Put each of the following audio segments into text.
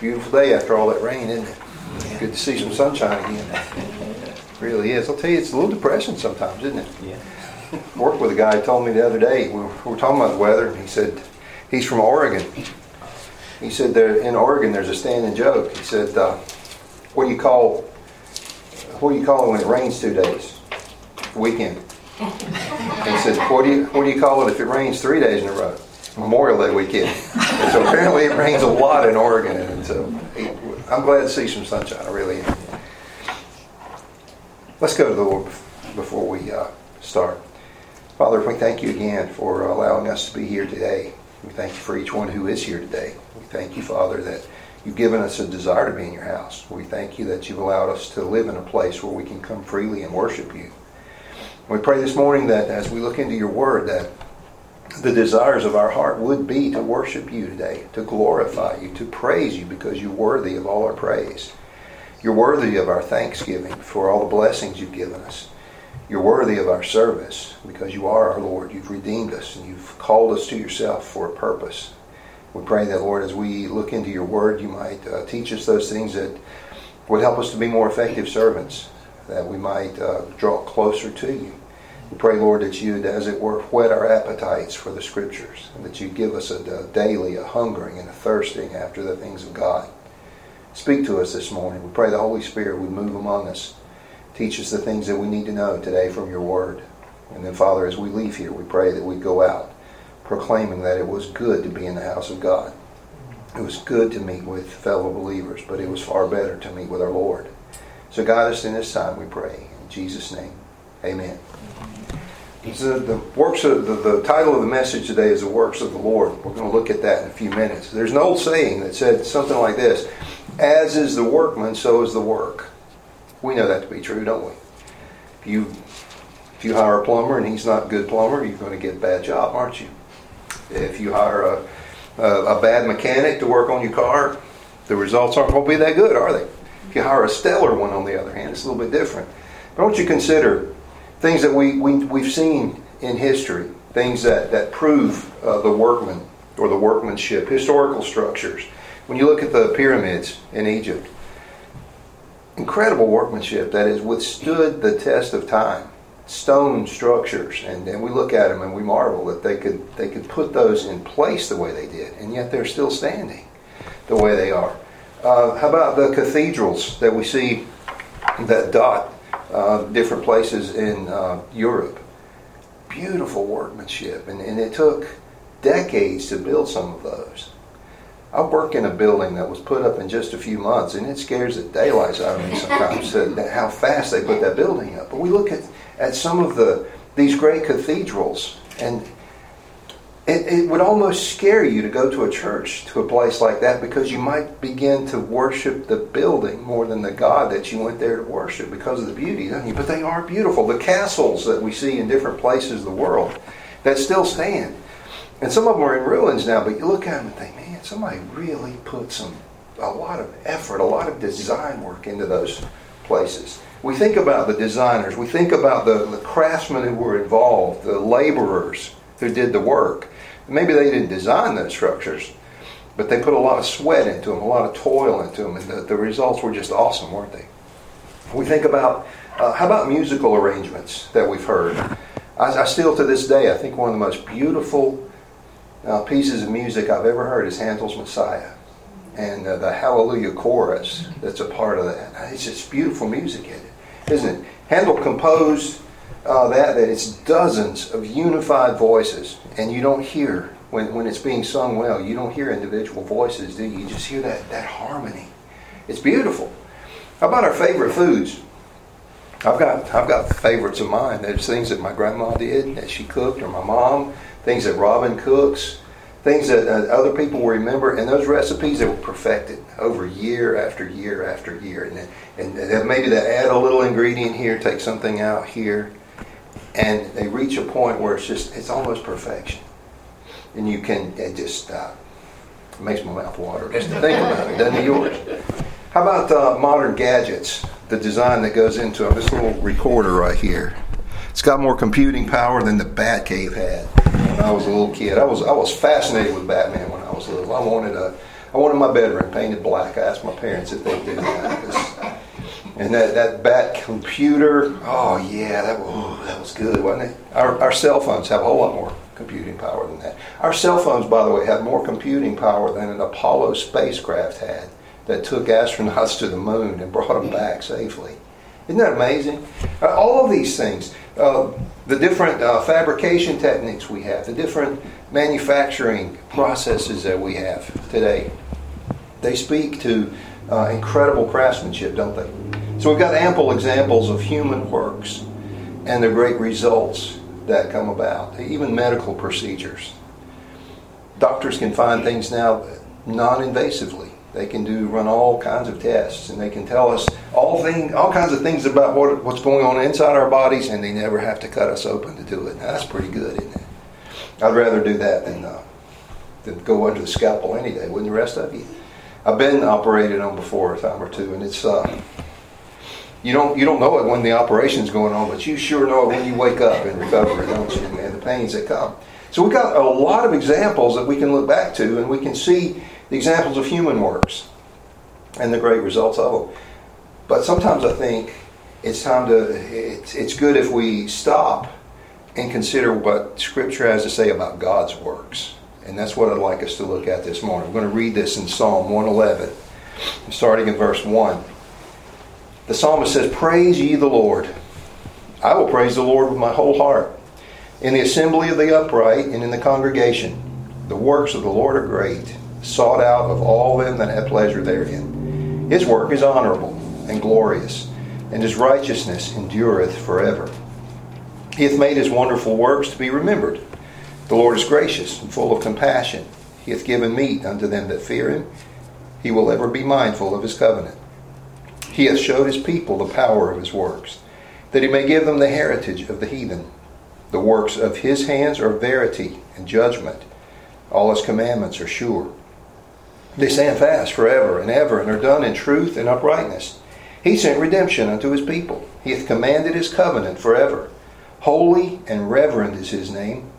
Beautiful day after all that rain, isn't it? Good to see some sunshine again. really is. I'll tell you, it's a little depressing sometimes, isn't it? Yeah. Worked with a guy who told me the other day, we were, we were talking about the weather, and he said, he's from Oregon. He said there in Oregon there's a standing joke. He said, uh, what do you call what do you call it when it rains two days? Weekend. And he said, what do you what do you call it if it rains three days in a row? Memorial Day weekend. And so apparently it rains a lot in Oregon, and so I'm glad to see some sunshine. I really am. Let's go to the Lord before we uh, start. Father, we thank you again for allowing us to be here today. We thank you for each one who is here today. We thank you, Father, that you've given us a desire to be in your house. We thank you that you've allowed us to live in a place where we can come freely and worship you. We pray this morning that as we look into your word, that the desires of our heart would be to worship you today, to glorify you, to praise you because you're worthy of all our praise. You're worthy of our thanksgiving for all the blessings you've given us. You're worthy of our service because you are our Lord. You've redeemed us and you've called us to yourself for a purpose. We pray that, Lord, as we look into your word, you might uh, teach us those things that would help us to be more effective servants, that we might uh, draw closer to you. We pray, Lord, that you'd, as it were, whet our appetites for the Scriptures, and that you'd give us a, a daily a hungering and a thirsting after the things of God. Speak to us this morning. We pray the Holy Spirit would move among us. Teach us the things that we need to know today from your word. And then, Father, as we leave here, we pray that we go out proclaiming that it was good to be in the house of God. It was good to meet with fellow believers, but it was far better to meet with our Lord. So guide us in this time, we pray. In Jesus' name, amen. The works of the, the title of the message today is the works of the Lord. We're going to look at that in a few minutes. There's an old saying that said something like this: "As is the workman, so is the work." We know that to be true, don't we? If you if you hire a plumber and he's not a good plumber, you're going to get a bad job, aren't you? If you hire a, a, a bad mechanic to work on your car, the results aren't going to be that good, are they? If you hire a stellar one, on the other hand, it's a little bit different. But don't you consider things that we, we, we've seen in history, things that, that prove uh, the workman or the workmanship, historical structures. When you look at the pyramids in Egypt, incredible workmanship that has withstood the test of time stone structures, and, and we look at them and we marvel that they could they could put those in place the way they did, and yet they're still standing the way they are. Uh, how about the cathedrals that we see that dot different places in uh, Europe? Beautiful workmanship, and, and it took decades to build some of those. I work in a building that was put up in just a few months, and it scares the daylights out of me sometimes how fast they put that building up. But we look at at some of the these great cathedrals, and it, it, would almost scare you to go to a church to a place like that because you might begin to worship the building more than the God that you went there to worship because of the beauty, don't you? But they are beautiful. The castles that we see in different places of the world that still stand. And some of them are in ruins now, but you look at them and think, man, somebody really put some a lot of effort, a lot of design work into those places we think about the designers, we think about the, the craftsmen who were involved, the laborers who did the work. Maybe they didn't design those structures, but they put a lot of sweat into them, a lot of toil into them, and the, the results were just awesome, weren't they? We think about uh, how about musical arrangements that we've heard? I, I, still, to this day, I think one of the most beautiful uh, pieces of music I've ever heard is Handel's Messiah and uh, the Hallelujah chorus that's a part of that. It's just beautiful music isn't it? Handel composed uh, that, that it's dozens of unified voices, and you don't hear, when, when it's being sung well, you don't hear individual voices, do you? You just hear that, that harmony. It's beautiful. How about our favorite foods? I've got I've got favorites of mine. There's things that my grandma did that she cooked, or my mom. Things that Robin cooks things that uh, other people will remember, and those recipes that were perfected over year after year after year. And, and maybe they add a little ingredient here, take something out here, and they reach a point where it's just, it's almost perfection. And you can, it just uh, makes my mouth water just to think about it, doesn't it yours? How about uh, modern gadgets? The design that goes into This little recorder right here. It's got more computing power than the Batcave had when I was a little kid. I was I was fascinated with Batman when I was little. I wanted a I wanted my bedroom painted black. I asked my parents if they'd do that. And that, that bat computer, oh yeah, that was, that was good, wasn't it? Our, our cell phones have a whole lot more computing power than that. Our cell phones, by the way, have more computing power than an Apollo spacecraft had that took astronauts to the moon and brought them back safely. Isn't that amazing? Uh, all of these things, uh, the different uh, fabrication techniques we have, the different manufacturing processes that we have today, they speak to uh, incredible craftsmanship, don't they? So we've got ample examples of human works and the great results that come about, even medical procedures. Doctors can find things now non invasively. They can do run all kinds of tests and they can tell us all thing all kinds of things about what, what's going on inside our bodies and they never have to cut us open to do it. Now, that's pretty good, isn't it? I'd rather do that than, uh, than go under the scalpel any day, wouldn't the rest of you? I've been operated on before a time or two, and it's uh, you don't you don't know it when the operation's going on, but you sure know it when you wake up and recover, don't you? And the pains that come. So we've got a lot of examples that we can look back to, and we can see the examples of human works and the great results of them. But sometimes I think it's time to it's, it's good if we stop and consider what Scripture has to say about God's works. And that's what I'd like us to look at this morning. We're going to read this in Psalm 111, starting in verse 1. The psalmist says, Praise ye the Lord. I will praise the Lord with my whole heart. In the assembly of the upright and in the congregation, the works of the Lord are great, sought out of all them that have pleasure therein. His work is honorable and glorious, and his righteousness endureth forever. He hath made his wonderful works to be remembered. The Lord is gracious and full of compassion. He hath given meat unto them that fear him. He will ever be mindful of his covenant. He hath showed his people the power of his works, that he may give them the heritage of the heathen. The works of his hands are verity and judgment. All his commandments are sure. They stand fast forever and ever, and are done in truth and uprightness. He sent redemption unto his people. He hath commanded his covenant forever. Holy and reverend is his name.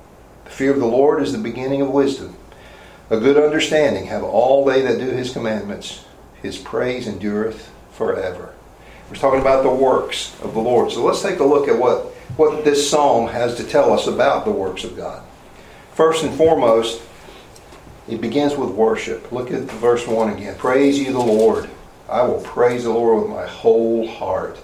The fear of the Lord is the beginning of wisdom. A good understanding have all they that do his commandments. His praise endureth forever. We're talking about the works of the Lord. So let's take a look at what, what this psalm has to tell us about the works of God. First and foremost, it begins with worship. Look at verse 1 again. Praise ye the Lord. I will praise the Lord with my whole heart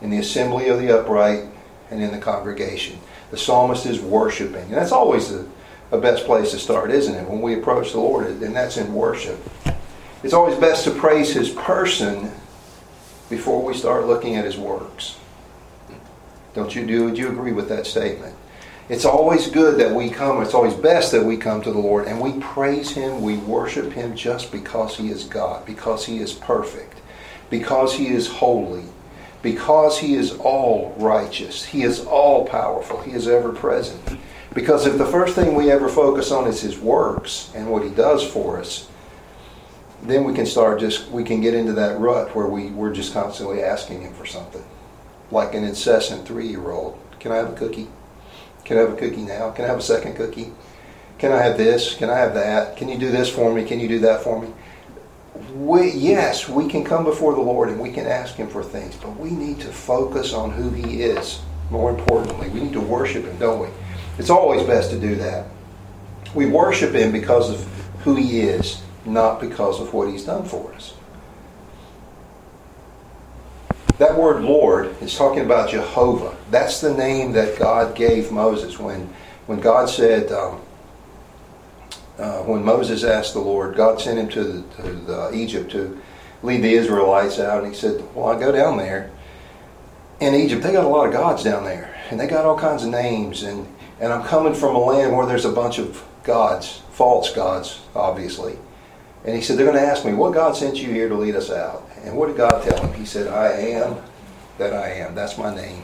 in the assembly of the upright and in the congregation. The psalmist is worshiping. And that's always the, the best place to start, isn't it? When we approach the Lord, and that's in worship. It's always best to praise his person before we start looking at his works. Don't you do? Would you agree with that statement? It's always good that we come, it's always best that we come to the Lord and we praise Him, we worship Him just because He is God, because He is perfect, because He is holy, because He is all righteous, He is all powerful, He is ever present. Because if the first thing we ever focus on is His works and what He does for us, then we can start just we can get into that rut where we we're just constantly asking him for something. Like an incessant three-year-old. Can i have a cookie? Can i have a cookie now? Can i have a second cookie? Can i have this? Can i have that? Can you do this for me? Can you do that for me? We, yes we can come before the lord and we can ask him for things but we need to focus on who he is more importantly. We need to worship him don't we? It's always best to do that. We worship him because of who he is not because of what he's done for us. That word Lord is talking about Jehovah. That's the name that God gave Moses when, when God said, um, uh, when Moses asked the Lord, God sent him to, the, to the Egypt to lead the Israelites out, and he said, Well, I go down there. In Egypt, they got a lot of gods down there, and they got all kinds of names, and, and I'm coming from a land where there's a bunch of gods, false gods, obviously. And he said, They're going to ask me, What God sent you here to lead us out? And what did God tell him? He said, I am that I am. That's my name.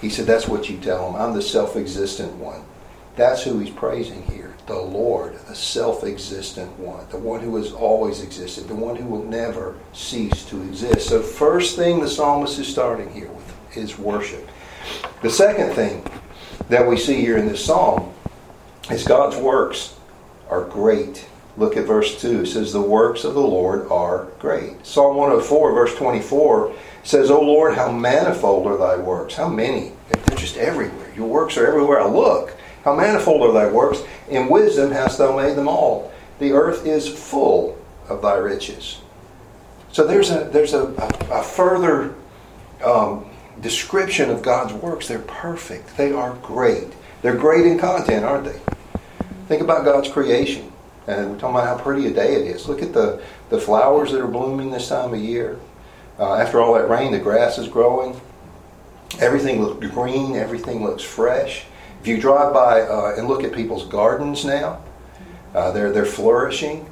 He said, That's what you tell him. I'm the self existent one. That's who he's praising here. The Lord, the self existent one, the one who has always existed, the one who will never cease to exist. So, first thing the psalmist is starting here with is worship. The second thing that we see here in this psalm is God's works are great. Look at verse 2. It says, The works of the Lord are great. Psalm 104, verse 24 says, O Lord, how manifold are thy works. How many? They're just everywhere. Your works are everywhere I look. How manifold are thy works. In wisdom hast thou made them all. The earth is full of thy riches. So there's a, there's a, a, a further um, description of God's works. They're perfect. They are great. They're great in content, aren't they? Think about God's creation. And we're talking about how pretty a day it is. Look at the, the flowers that are blooming this time of year. Uh, after all that rain, the grass is growing. Everything looks green. Everything looks fresh. If you drive by uh, and look at people's gardens now, uh, they're, they're flourishing.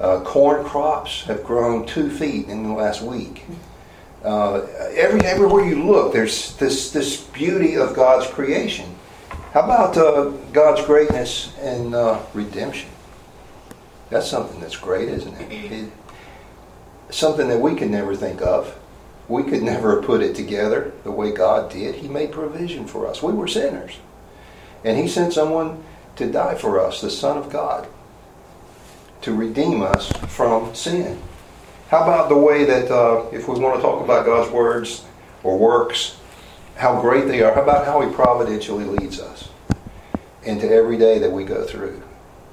Uh, corn crops have grown two feet in the last week. Uh, every, everywhere you look, there's this, this beauty of God's creation. How about uh, God's greatness and redemption? That's something that's great, isn't it? it? Something that we could never think of. We could never put it together the way God did. He made provision for us. We were sinners. And He sent someone to die for us, the Son of God, to redeem us from sin. How about the way that, uh, if we want to talk about God's words or works, how great they are, how about how He providentially leads us into every day that we go through?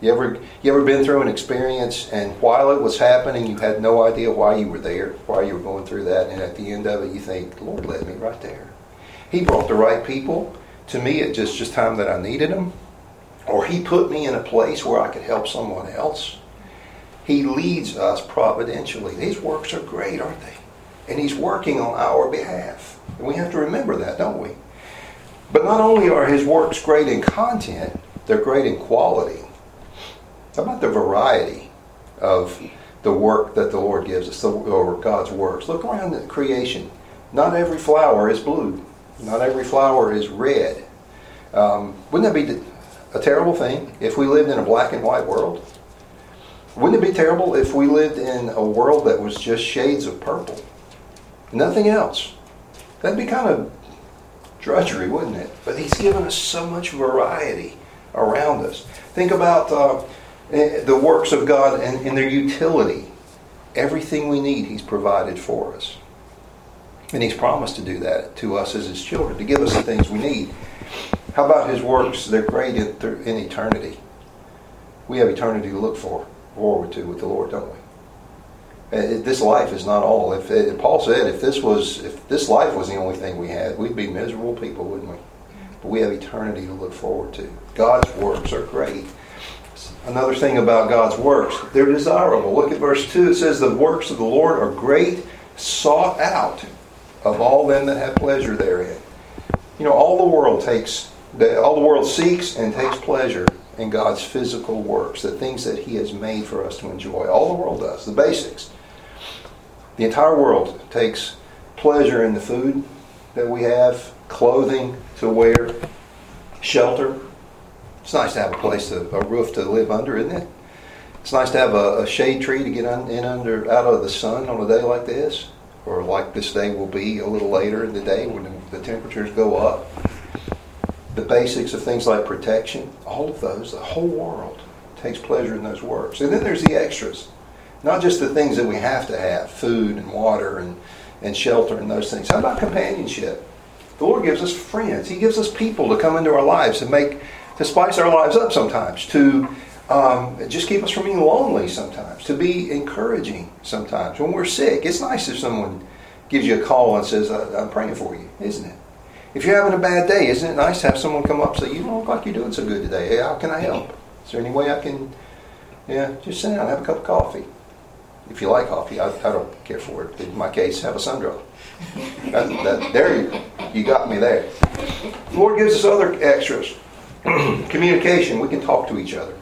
You ever you ever been through an experience and while it was happening you had no idea why you were there, why you were going through that, and at the end of it you think, Lord led me right there. He brought the right people to me at just just time that I needed them, or he put me in a place where I could help someone else. He leads us providentially. These works are great, aren't they? And he's working on our behalf. And we have to remember that, don't we? But not only are his works great in content, they're great in quality. How about the variety of the work that the Lord gives us, or God's works? Look around the creation. Not every flower is blue. Not every flower is red. Um, wouldn't that be a terrible thing if we lived in a black and white world? Wouldn't it be terrible if we lived in a world that was just shades of purple? Nothing else. That'd be kind of drudgery, wouldn't it? But He's given us so much variety around us. Think about uh, the works of God and, and their utility. Everything we need, He's provided for us. And He's promised to do that to us as His children, to give us the things we need. How about His works? They're great in, in eternity. We have eternity to look for, forward to with the Lord, don't we? Eh, this life is not all. If, if, Paul said, if this was, if this life was the only thing we had, we'd be miserable people, wouldn't we? But we have eternity to look forward to. God's works are great another thing about God's works. They're desirable. Look at verse 2. It says, The works of the Lord are great, sought out of all them that have pleasure therein. You know, all the world takes, all the world seeks and takes pleasure in God's physical works, the things that He has made for us to enjoy. All the world does, the basics. The entire world takes pleasure in the food that we have, clothing to wear, shelter, it's nice to have a place, to, a roof to live under, isn't it? It's nice to have a, a shade tree to get in under out of the sun on a day like this, or like this day will be a little later in the day when the, the temperatures go up. The basics of things like protection, all of those, the whole world takes pleasure in those works. And then there's the extras, not just the things that we have to have, food and water and, and shelter and those things. How about companionship? The Lord gives us friends. He gives us people to come into our lives and make to spice our lives up sometimes, to um, just keep us from being lonely sometimes, to be encouraging sometimes. When we're sick, it's nice if someone gives you a call and says, I'm praying for you, isn't it? If you're having a bad day, isn't it nice to have someone come up and say, You don't look like you're doing so good today. Hey, how can I help? Is there any way I can, yeah, just sit down, have a cup of coffee. If you like coffee, I, I don't care for it. In my case, have a sun That, that, there you, you got me there. The Lord gives us other extras. Communication, we can talk to each other.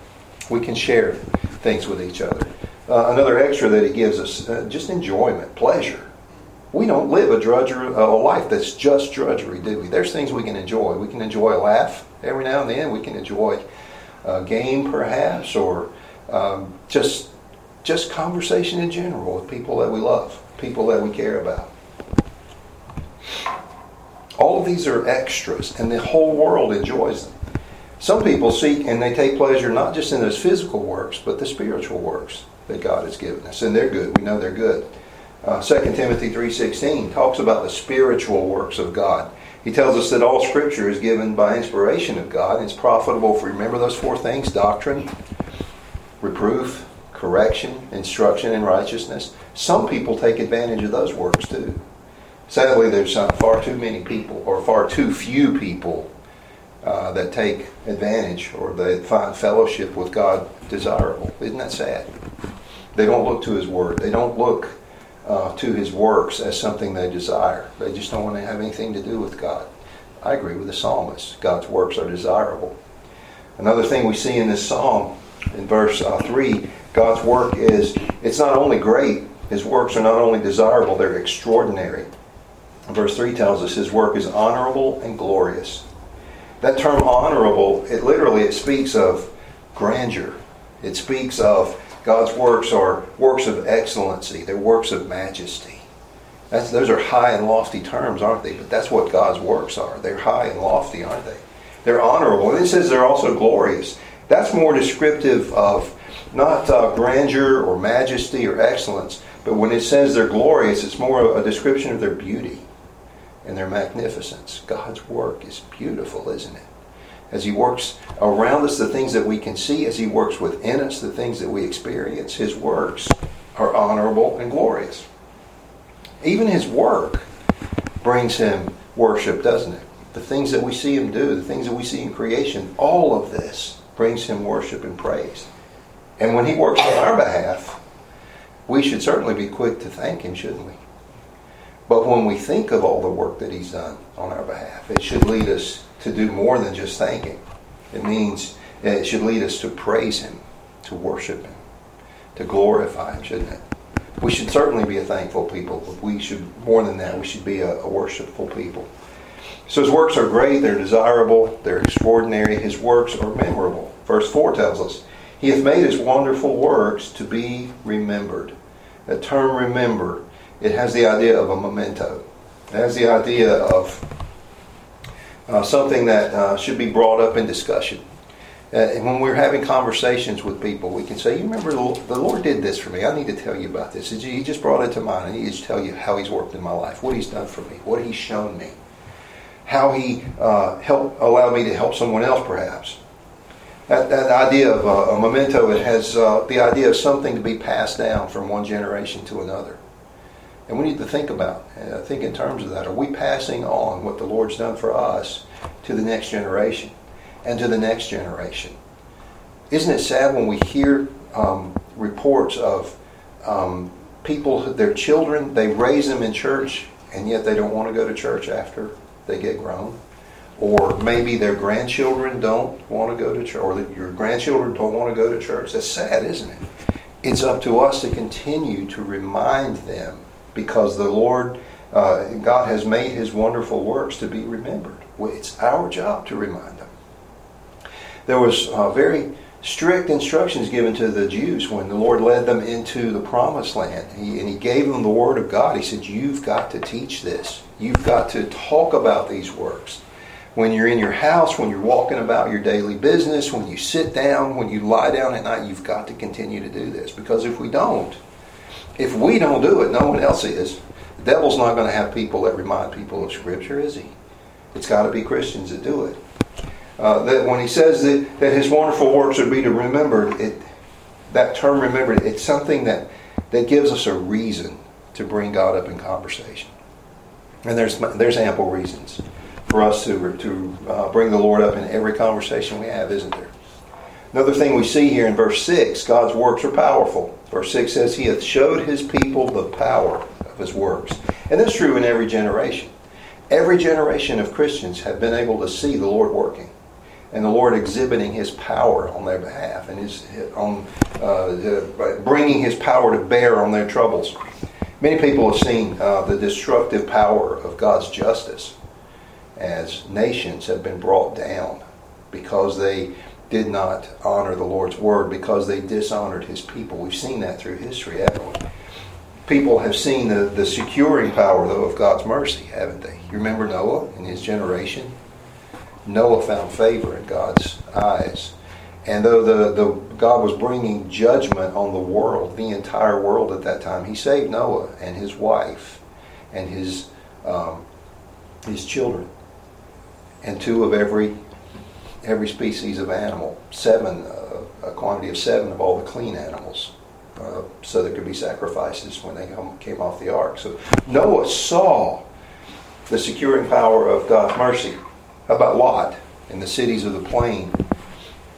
We can share things with each other. Uh, another extra that it gives us, uh, just enjoyment, pleasure. We don't live a drudgery, a life that's just drudgery, do we? There's things we can enjoy. We can enjoy a laugh every now and then. We can enjoy a game, perhaps, or um, just just conversation in general with people that we love, people that we care about. All of these are extras, and the whole world enjoys them. Some people seek and they take pleasure not just in those physical works, but the spiritual works that God has given us. And they're good. We know they're good. Uh, 2 Timothy 3.16 talks about the spiritual works of God. He tells us that all Scripture is given by inspiration of God and it's profitable for, remember those four things? Doctrine, reproof, correction, instruction in righteousness. Some people take advantage of those works too. Sadly, there's far too many people, or far too few people, uh, that take advantage or that find fellowship with God desirable. Isn't that sad? They don't look to His Word. They don't look uh, to His works as something they desire. They just don't want to have anything to do with God. I agree with the psalmist. God's works are desirable. Another thing we see in this psalm, in verse uh, 3, God's work is, it's not only great, His works are not only desirable, they're extraordinary. Verse 3 tells us His work is honorable and glorious. That term honorable, it literally it speaks of grandeur. It speaks of God's works are works of excellency. They're works of majesty. That's, those are high and lofty terms, aren't they? But that's what God's works are. They're high and lofty, aren't they? They're honorable. And it says they're also glorious. That's more descriptive of not uh, grandeur or majesty or excellence, but when it says they're glorious, it's more a description of their beauty and their magnificence. God's work is beautiful, isn't it? As He works around us, the things that we can see, as He works within us, the things that we experience, His works are honorable and glorious. Even His work brings Him worship, doesn't it? The things that we see Him do, the things that we see in creation, all of this brings Him worship and praise. And when He works on our behalf, we should certainly be quick to thank Him, shouldn't we? But when we think of all the work that He's done on our behalf, it should lead us to do more than just thank Him. It means it should lead us to praise Him, to worship Him, to glorify Him, shouldn't it? We should certainly be a thankful people, we should, more than that, we should be a, a worshipful people. So His works are great, they're desirable, they're extraordinary, His works are memorable. Verse 4 tells us, He hath made His wonderful works to be remembered. That term remember it has the idea of a memento. It has the idea of uh, something that uh, should be brought up in discussion. Uh, and when we're having conversations with people, we can say, "You remember the Lord did this for me. I need to tell you about this. He just brought it to mind. I need to tell you how He's worked in my life, what He's done for me, what He's shown me, how He uh, helped allowed me to help someone else, perhaps." That, that idea of a, a memento it has uh, the idea of something to be passed down from one generation to another. And we need to think about, uh, think in terms of that. Are we passing on what the Lord's done for us to the next generation and to the next generation? Isn't it sad when we hear um, reports of um, people, their children, they raise them in church, and yet they don't want to go to church after they get grown? Or maybe their grandchildren don't want to go to church, or your grandchildren don't want to go to church. That's sad, isn't it? It's up to us to continue to remind them because the Lord, uh, God has made His wonderful works to be remembered. It's our job to remind them. There was uh, very strict instructions given to the Jews when the Lord led them into the promised land. He, and He gave them the Word of God. He said, You've got to teach this. You've got to talk about these works. When you're in your house, when you're walking about your daily business, when you sit down, when you lie down at night, you've got to continue to do this. Because if we don't, if we don't do it, no one else is. The devil's not going to have people that remind people of Scripture, is he? It's got to be Christians that do it. Uh, that when he says that, that his wonderful works would be to remembered, it, that term remembered, it's something that, that gives us a reason to bring God up in conversation. And there's, there's ample reasons for us to, to uh, bring the Lord up in every conversation we have, isn't there? Another thing we see here in verse 6 God's works are powerful. Verse 6 says, He hath showed His people the power of His works. And that's true in every generation. Every generation of Christians have been able to see the Lord working and the Lord exhibiting His power on their behalf and His on uh, bringing His power to bear on their troubles. Many people have seen uh, the destructive power of God's justice as nations have been brought down because they did not honor the Lord's word because they dishonored his people. We've seen that through history, haven't we? People have seen the, the securing power, though, of God's mercy, haven't they? You remember Noah and his generation? Noah found favor in God's eyes. And though the, the God was bringing judgment on the world, the entire world at that time, He saved Noah and his wife and his um, his children and two of every every species of animal, seven uh, a quantity of seven of all the clean animals, uh, so there could be sacrifices when they come, came off the ark. So Noah saw the securing power of God's mercy. How about Lot in the cities of the plain?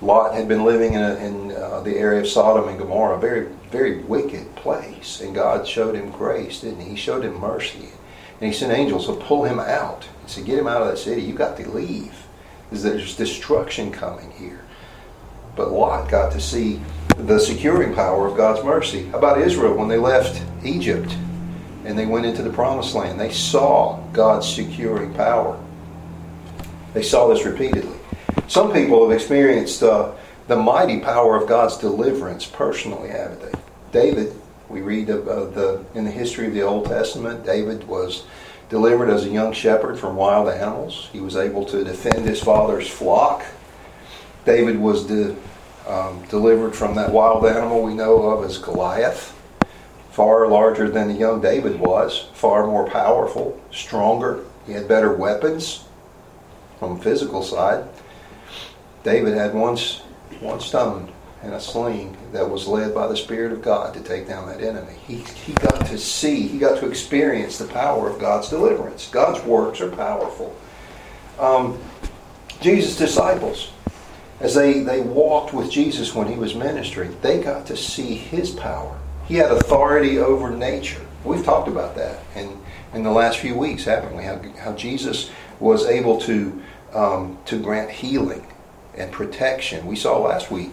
Lot had been living in, a, in uh, the area of Sodom and Gomorrah, a very, very wicked place. And God showed him grace, didn't he? He showed him mercy. And he sent angels to pull him out. He said, Get him out of that city. You've got to leave. Because there's destruction coming here. But Lot got to see the securing power of God's mercy. How about Israel when they left Egypt and they went into the promised land? They saw God's securing power. They saw this repeatedly. Some people have experienced uh, the mighty power of God's deliverance personally, haven't they? David, we read of, uh, the in the history of the Old Testament, David was delivered as a young shepherd from wild animals. He was able to defend his father's flock. David was de, um, delivered from that wild animal we know of as Goliath, far larger than the young David was, far more powerful, stronger. He had better weapons from the physical side. David had one, one stone and a sling that was led by the Spirit of God to take down that enemy. He, he got to see, he got to experience the power of God's deliverance. God's works are powerful. Um, Jesus' disciples, as they, they walked with Jesus when he was ministering, they got to see his power. He had authority over nature. We've talked about that in, in the last few weeks, haven't we? How, how Jesus was able to, um, to grant healing and protection. We saw last week,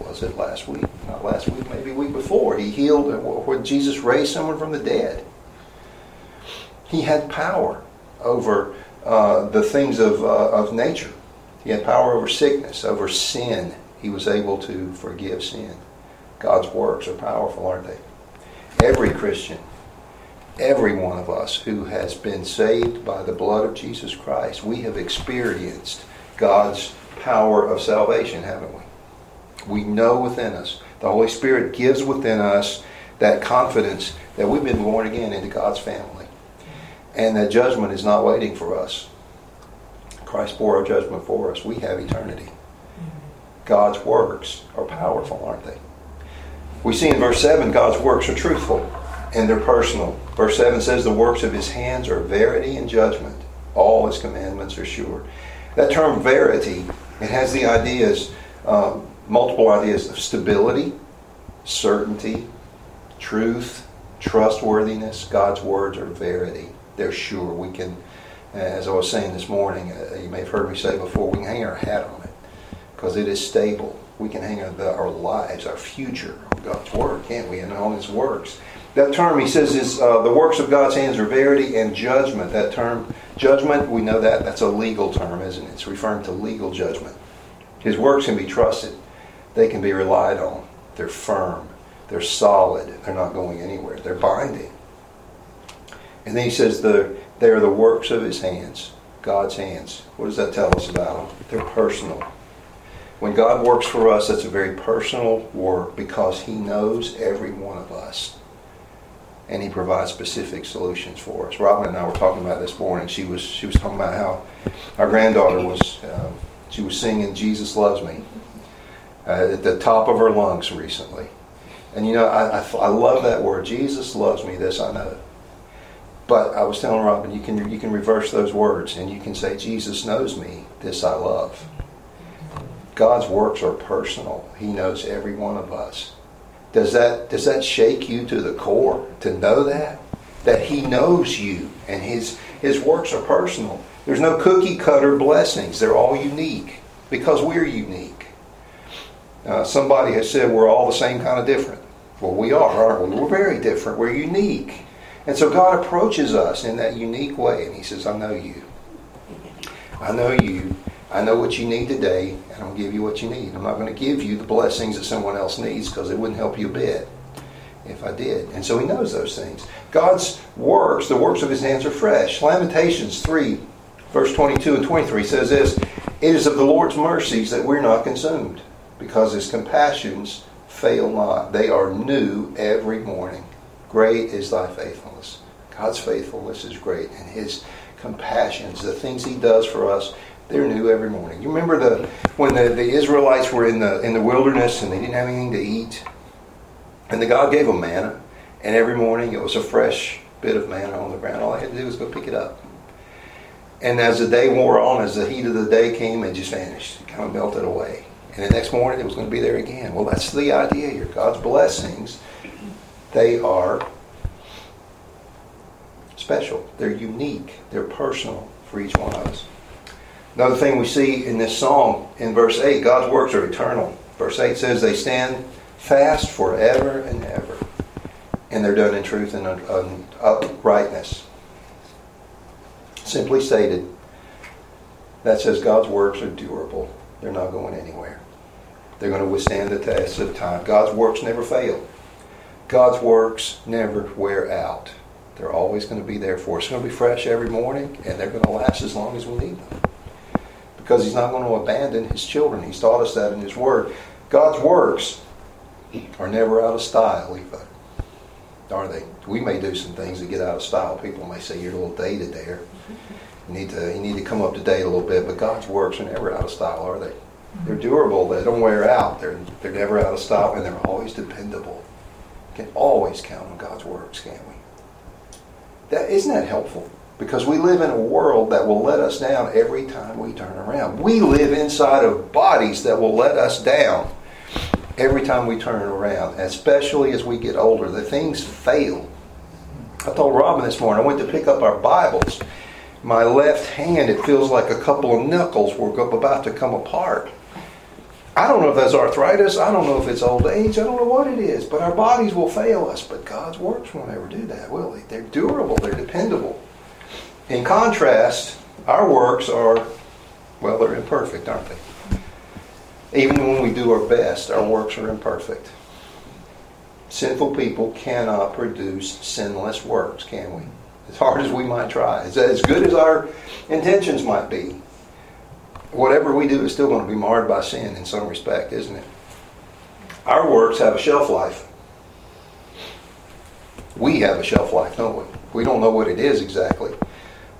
was it last week? Not last week, maybe week before. He healed when Jesus raised someone from the dead. He had power over uh, the things of, uh, of nature. He had power over sickness, over sin. He was able to forgive sin. God's works are powerful, aren't they? Every Christian, every one of us who has been saved by the blood of Jesus Christ, we have experienced God's power of salvation, haven't we? We know within us. The Holy Spirit gives within us that confidence that we've been born again into God's family. And that judgment is not waiting for us. Christ bore our judgment for us. We have eternity. God's works are powerful, aren't they? We see in verse 7 God's works are truthful and they're personal. Verse 7 says, The works of his hands are verity and judgment. All his commandments are sure. That term verity it has the ideas, um, multiple ideas of stability, certainty, truth, trustworthiness. God's words are verity. They're sure. We can, as I was saying this morning, uh, you may have heard me say before, we can hang our hat on it because it is stable. We can hang our, our lives, our future on God's word, can't we? And on His works. That term, he says, is uh, the works of God's hands are verity and judgment. That term, judgment, we know that. That's a legal term, isn't it? It's referring to legal judgment. His works can be trusted, they can be relied on. They're firm, they're solid, they're not going anywhere, they're binding. And then he says the, they are the works of his hands, God's hands. What does that tell us about them? They're personal. When God works for us, that's a very personal work because he knows every one of us and he provides specific solutions for us. Robin and I were talking about this morning. She was she was talking about how our granddaughter was uh, she was singing "Jesus Loves Me" uh, at the top of her lungs recently, and you know I, I, I love that word. Jesus loves me. This I know. But I was telling Robin, you can you can reverse those words and you can say Jesus knows me. This I love. God's works are personal. He knows every one of us. Does that does that shake you to the core to know that that He knows you and His His works are personal. There's no cookie cutter blessings. They're all unique because we're unique. Uh, somebody has said we're all the same kind of different. Well, we are, aren't we? We're very different. We're unique. And so God approaches us in that unique way, and He says, I know you. I know you. I know what you need today, and I'm going to give you what you need. I'm not going to give you the blessings that someone else needs because it wouldn't help you a bit if I did. And so he knows those things. God's works, the works of his hands are fresh. Lamentations 3 verse 22 and 23 says this It is of the Lord's mercies that we're not consumed, because his compassions fail not. They are new every morning. Great is thy faithfulness. God's faithfulness is great, and his compassions, the things he does for us, they're new every morning. You remember the when the, the Israelites were in the in the wilderness and they didn't have anything to eat, and the God gave them manna, and every morning it was a fresh bit of manna on the ground. All I had to do was go pick it up. And as the day wore on, as the heat of the day came, it just vanished. It kind of melted away. And the next morning it was going to be there again. Well, that's the idea here. God's blessings, they are special. They're unique. They're personal for each one of us. Another thing we see in this song in verse 8 God's works are eternal. Verse 8 says, They stand fast forever and ever, and they're done in truth and uprightness. Simply stated, that says God's works are durable. They're not going anywhere. They're going to withstand the test of time. God's works never fail. God's works never wear out. They're always going to be there for us. It's going to be fresh every morning, and they're going to last as long as we need them. Because He's not going to abandon His children. He's taught us that in His Word. God's works are never out of style, either. Are they? We may do some things that get out of style. People may say you're a little dated there. You need to you need to come up to date a little bit. But God's works are never out of style, are they? They're durable. They don't wear out. They're they're never out of style, and they're always dependable. can always count on God's works, can't we? That isn't that helpful? Because we live in a world that will let us down every time we turn around. We live inside of bodies that will let us down every time we turn around, especially as we get older. The things fail. I told Robin this morning, I went to pick up our Bibles. My left hand, it feels like a couple of knuckles were about to come apart. I don't know if that's arthritis. I don't know if it's old age. I don't know what it is. But our bodies will fail us. But God's works won't ever do that, will they? They're durable. They're dependable. In contrast, our works are, well, they're imperfect, aren't they? Even when we do our best, our works are imperfect. Sinful people cannot produce sinless works, can we? As hard as we might try. As good as our intentions might be, whatever we do is still going to be marred by sin in some respect, isn't it? Our works have a shelf life. We have a shelf life, don't we? We don't know what it is exactly.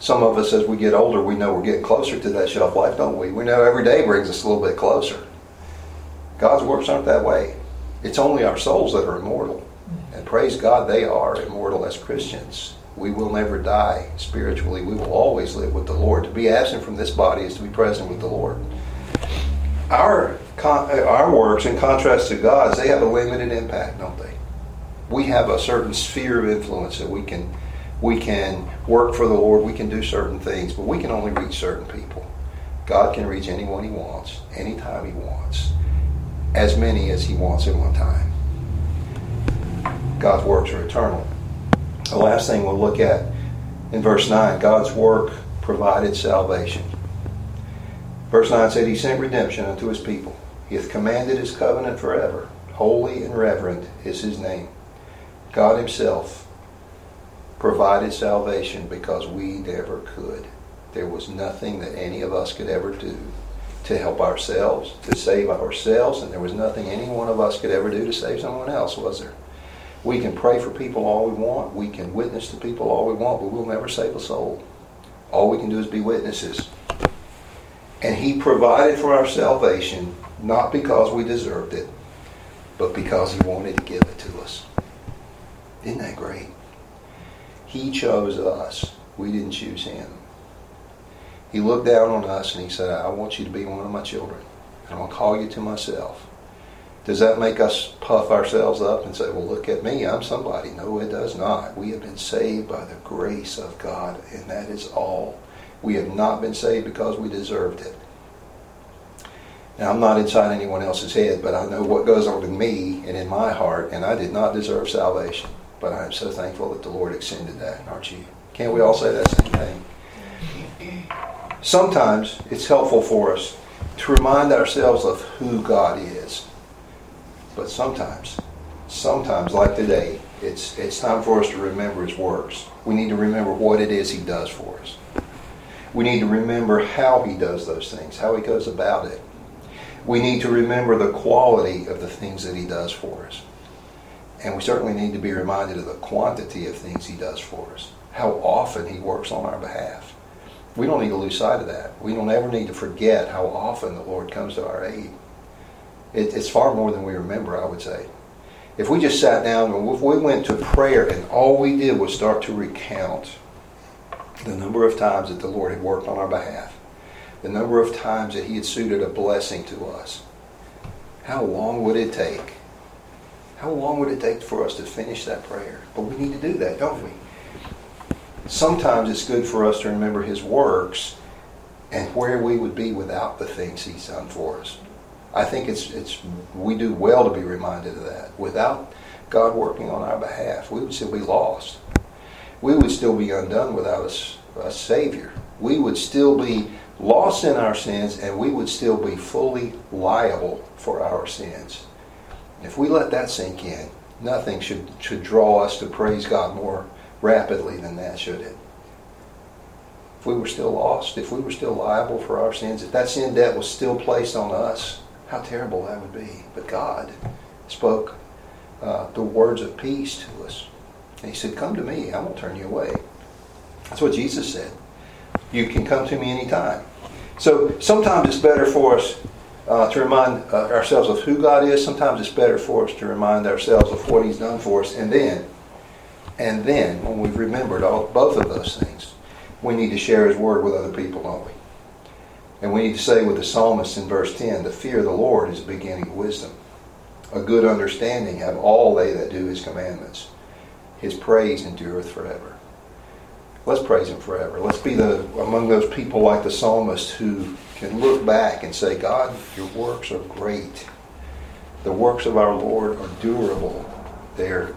Some of us, as we get older, we know we're getting closer to that shelf life, don't we? We know every day brings us a little bit closer. God's works aren't that way. It's only our souls that are immortal. And praise God, they are immortal as Christians. We will never die spiritually. We will always live with the Lord. To be absent from this body is to be present with the Lord. Our, uh, our works, in contrast to God's, they have a limited impact, don't they? We have a certain sphere of influence that we can we can work for the Lord, we can do certain things, but we can only reach certain people. God can reach anyone He wants, anytime He wants, as many as He wants at one time. God's works are eternal. The last thing we'll look at in verse 9 God's work provided salvation. Verse 9 said, He sent redemption unto His people. He hath commanded His covenant forever. Holy and reverend is His name. God Himself provided salvation because we never could. There was nothing that any of us could ever do to help ourselves, to save ourselves, and there was nothing any one of us could ever do to save someone else, was there? We can pray for people all we want. We can witness to people all we want, but we'll never save a soul. All we can do is be witnesses. And He provided for our salvation not because we deserved it, but because He wanted to give it to us. Isn't that great? He chose us. We didn't choose Him. He looked down on us and He said, I want you to be one of my children. I'm going to call you to myself. Does that make us puff ourselves up and say, well, look at me, I'm somebody? No, it does not. We have been saved by the grace of God, and that is all. We have not been saved because we deserved it. Now, I'm not inside anyone else's head, but I know what goes on in me and in my heart, and I did not deserve salvation. But I am so thankful that the Lord extended that, aren't you? Can't we all say that same thing? Sometimes it's helpful for us to remind ourselves of who God is. But sometimes, sometimes like today, it's it's time for us to remember his works. We need to remember what it is he does for us. We need to remember how he does those things, how he goes about it. We need to remember the quality of the things that he does for us. And we certainly need to be reminded of the quantity of things he does for us, how often he works on our behalf. We don't need to lose sight of that. We don't ever need to forget how often the Lord comes to our aid. It, it's far more than we remember, I would say. If we just sat down and we went to prayer and all we did was start to recount the number of times that the Lord had worked on our behalf, the number of times that He had suited a blessing to us, how long would it take how long would it take for us to finish that prayer? But we need to do that, don't we? Sometimes it's good for us to remember His works and where we would be without the things He's done for us. I think it's it's we do well to be reminded of that. Without God working on our behalf, we would still be lost. We would still be undone without a, a Savior. We would still be lost in our sins, and we would still be fully liable for our sins. If we let that sink in, nothing should, should draw us to praise God more rapidly than that, should it? If we were still lost, if we were still liable for our sins, if that sin debt was still placed on us, how terrible that would be. But God spoke uh, the words of peace to us. And He said, Come to me, I won't turn you away. That's what Jesus said. You can come to me anytime. So sometimes it's better for us uh, to remind uh, ourselves of who God is. Sometimes it's better for us to remind ourselves of what He's done for us. And then, and then, when we've remembered all, both of those things, we need to share His Word with other people, don't we? And we need to say with the psalmist in verse 10 the fear of the Lord is the beginning of wisdom. A good understanding have all they that do His commandments. His praise endureth forever. Let's praise Him forever. Let's be the among those people like the psalmist who can look back and say, God, your works are great. The works of our Lord are durable. They're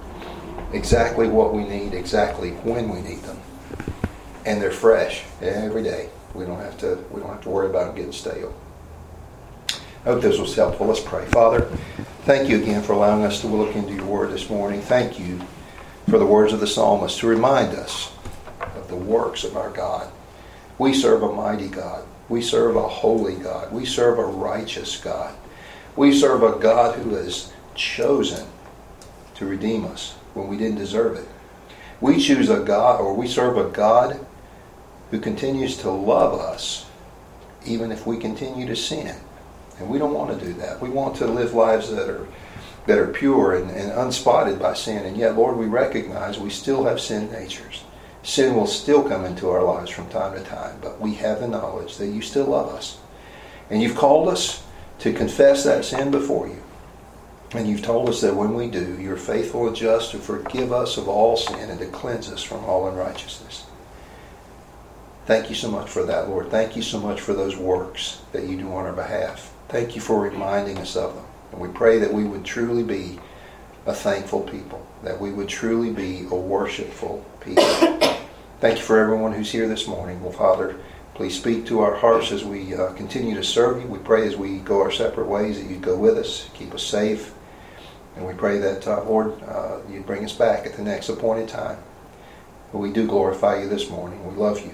exactly what we need, exactly when we need them. And they're fresh every day. We don't have to we don't have to worry about getting stale. I hope this was helpful. Let's pray. Father, thank you again for allowing us to look into your word this morning. Thank you for the words of the psalmist to remind us of the works of our God. We serve a mighty God. We serve a holy God. We serve a righteous God. We serve a God who has chosen to redeem us when we didn't deserve it. We choose a God, or we serve a God who continues to love us even if we continue to sin. And we don't want to do that. We want to live lives that are that are pure and, and unspotted by sin. And yet, Lord, we recognize we still have sin natures. Sin will still come into our lives from time to time, but we have the knowledge that you still love us. And you've called us to confess that sin before you. And you've told us that when we do, you're faithful and just to forgive us of all sin and to cleanse us from all unrighteousness. Thank you so much for that, Lord. Thank you so much for those works that you do on our behalf. Thank you for reminding us of them. And we pray that we would truly be a thankful people, that we would truly be a worshipful people. Thank you for everyone who's here this morning. Well, Father, please speak to our hearts as we uh, continue to serve you. We pray as we go our separate ways that you'd go with us, keep us safe. And we pray that, uh, Lord, uh, you'd bring us back at the next appointed time. But we do glorify you this morning. We love you.